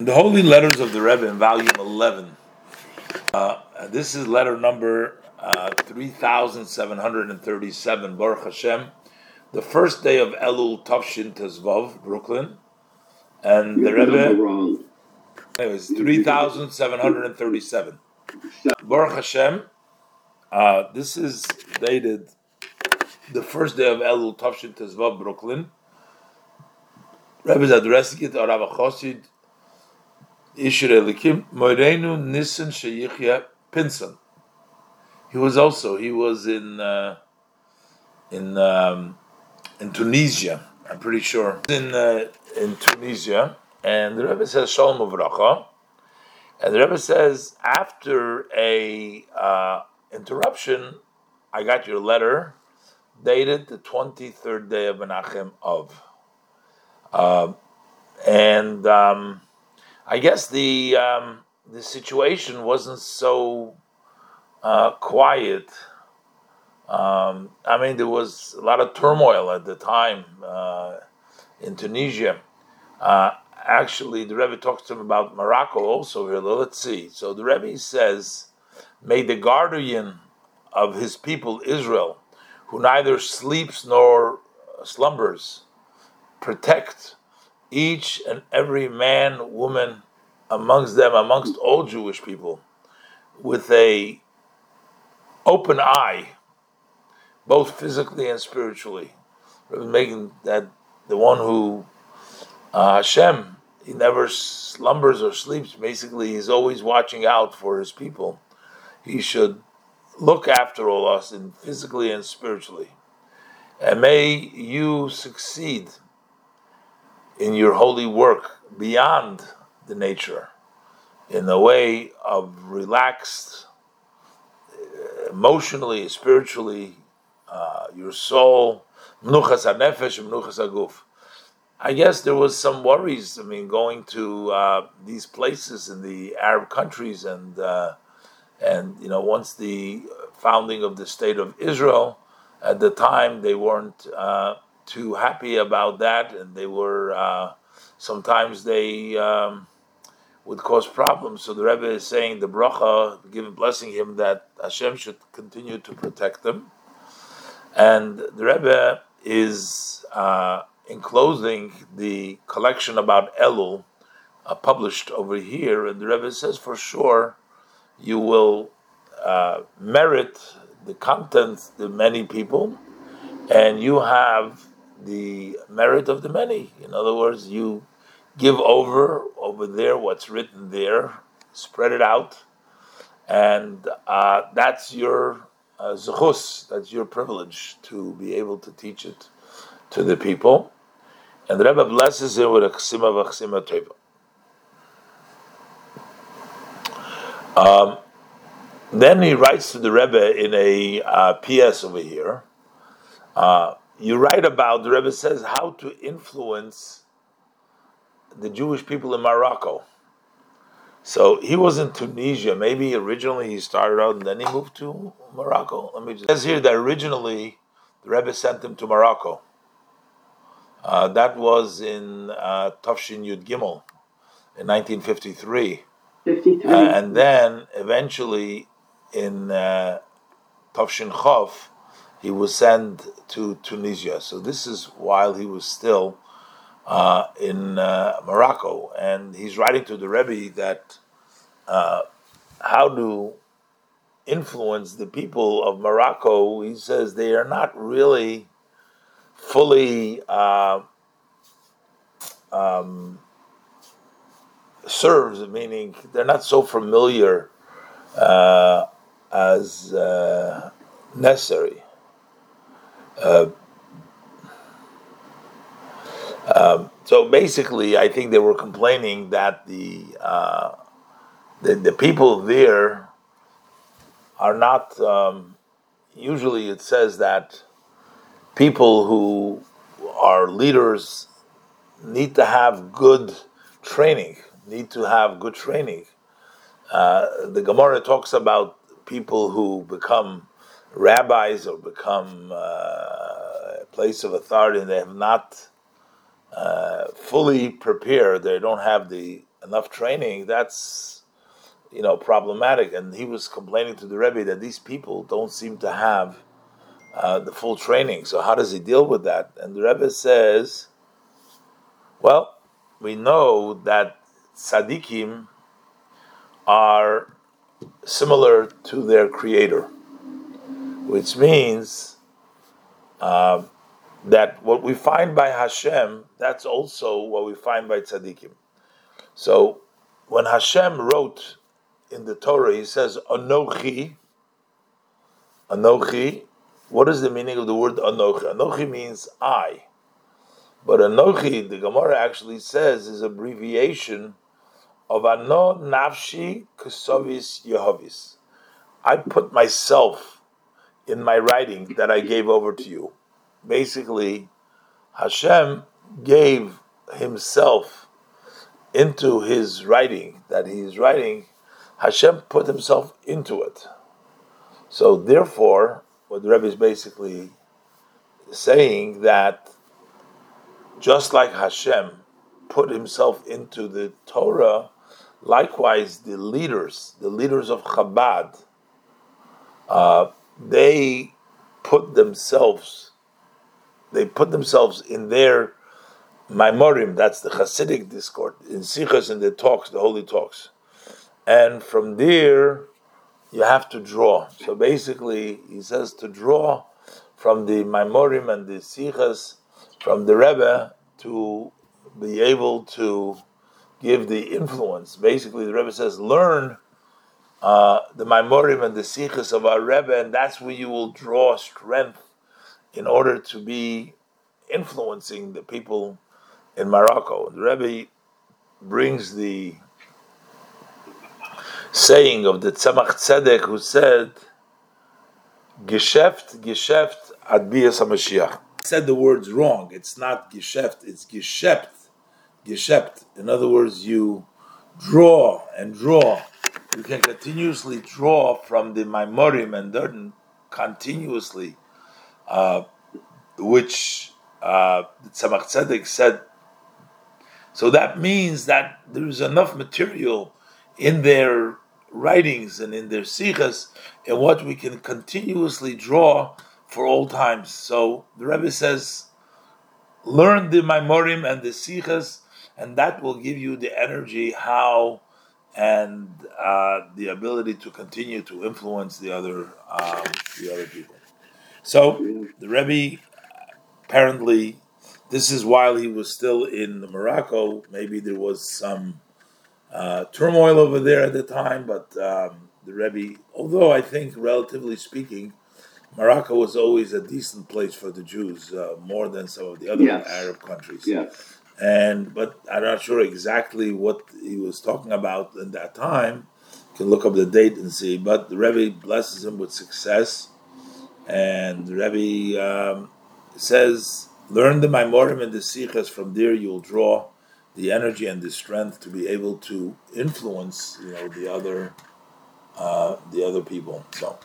The Holy Letters of the Rebbe in volume 11. Uh, this is letter number uh, 3737, Baruch Hashem. The first day of Elul Tavshin Tezvav, Brooklyn. And the Rebbe. Anyways, 3737. Baruch Hashem. Uh, this is dated the first day of Elul Tavshin Tezvav, Brooklyn. Rebbe is addressing it to Rav Chosid. Ishir Elikim Moirenu Nissen Sheyichya Pinson. He was also he was in uh, in um, in Tunisia. I'm pretty sure in uh, in Tunisia, and the Rebbe says Shalom Uvracha, and the Rebbe says after a uh, interruption, I got your letter dated the 23rd day of Menachem Av, uh, and. Um, I guess the um, the situation wasn't so uh, quiet. Um, I mean, there was a lot of turmoil at the time uh, in Tunisia. Uh, actually, the Rebbe talks to him about Morocco also here. Let's see. So the Rebbe says, "May the guardian of his people Israel, who neither sleeps nor slumbers, protect." each and every man, woman amongst them, amongst all Jewish people, with a open eye, both physically and spiritually, making that the one who uh, Hashem he never slumbers or sleeps. Basically, he's always watching out for his people. He should look after all us, in physically and spiritually. And may you succeed in your holy work beyond the nature in a way of relaxed, emotionally, spiritually, uh, your soul, mnuchas nefesh, mnuchas aguf. I guess there was some worries. I mean, going to uh, these places in the Arab countries, and uh, and you know, once the founding of the state of Israel, at the time they weren't uh, too happy about that, and they were uh, sometimes they um, would cause problems. So the Rebbe is saying the bracha, giving blessing him that Hashem should continue to protect them, and the Rebbe is uh, enclosing the collection about Elul uh, published over here, and the Rebbe says for sure you will uh, merit the content the many people, and you have the merit of the many. In other words, you give over over there what's written there, spread it out, and uh, that's your uh, that's your privilege to be able to teach it to the people. And the Rebbe blesses him with a chsima v'chsima teva. Um, then he writes to the Rebbe in a uh, PS over here. Uh, you write about the Rebbe says how to influence the Jewish people in Morocco. So he was in Tunisia. Maybe originally he started out and then he moved to Morocco. Let me just. It says here that originally the Rebbe sent him to Morocco. Uh, that was in uh, Tafshin Yud Gimel in 1953. 53. Uh, and then eventually in uh, Tafshin Chov, he was sent to Tunisia. So this is while he was still uh, in uh, Morocco, and he's writing to the Rebbe that uh, how to influence the people of Morocco. He says they are not really fully uh, um, served, meaning they're not so familiar uh, as uh, necessary. Um, so basically, I think they were complaining that the, uh, the, the people there are not. Um, usually, it says that people who are leaders need to have good training. Need to have good training. Uh, the Gemara talks about people who become rabbis or become uh, a place of authority, and they have not fully prepared. They don't have the enough training, that's you know problematic. And he was complaining to the Rebbe that these people don't seem to have uh, the full training. So how does he deal with that? And the Rebbe says, well, we know that tzaddikim are similar to their creator, which means uh, that what we find by Hashem, that's also what we find by tzaddikim. So when Hashem wrote in the Torah, he says, Anochi, Anochi, what is the meaning of the word Anochi? Anochi means I. But Anochi, the Gemara actually says, is abbreviation of Ano Nafshi Kusovis Yehovis. I put myself in my writing that I gave over to you. Basically, Hashem gave himself into his writing that he is writing. Hashem put himself into it. So therefore, what the Rebbe is basically saying that just like Hashem put himself into the Torah, likewise the leaders, the leaders of Chabad, uh, they put themselves, they put themselves in their Mamorim, that's the Hasidic discord, in Sichos in the talks, the holy talks. And from there, you have to draw. So basically, he says to draw from the Mamorim and the Sichos, from the Rebbe, to be able to give the influence. Basically, the Rebbe says, learn uh, the Mamorim and the Sichos of our Rebbe, and that's where you will draw strength in order to be influencing the people in Morocco. The Rebbe brings the saying of the Tzemach Tzedek who said, Geschäft, Geschäft, Adbias HaMashiach. Said the words wrong. It's not Geschäft, it's Geschäft, Geschäft. In other words, you draw and draw. You can continuously draw from the Mamorim and then continuously, uh, which uh, the Tzemach Tzedek said so that means that there's enough material in their writings and in their sichos and what we can continuously draw for all times. So the Rebbe says, learn the Mamorim and the sichos, and that will give you the energy, how, and uh, the ability to continue to influence the other um, the other people. So the Rebbe apparently this is while he was still in Morocco. Maybe there was some uh, turmoil over there at the time, but um, the Rebbe, although I think, relatively speaking, Morocco was always a decent place for the Jews, uh, more than some of the other yes. Arab countries. Yes. And but I'm not sure exactly what he was talking about in that time. You can look up the date and see. But the Rebbe blesses him with success, and Rebbe um, says Learn the Mamorim and the Sichos. From there, you'll draw the energy and the strength to be able to influence, you know, the other, uh, the other people. So.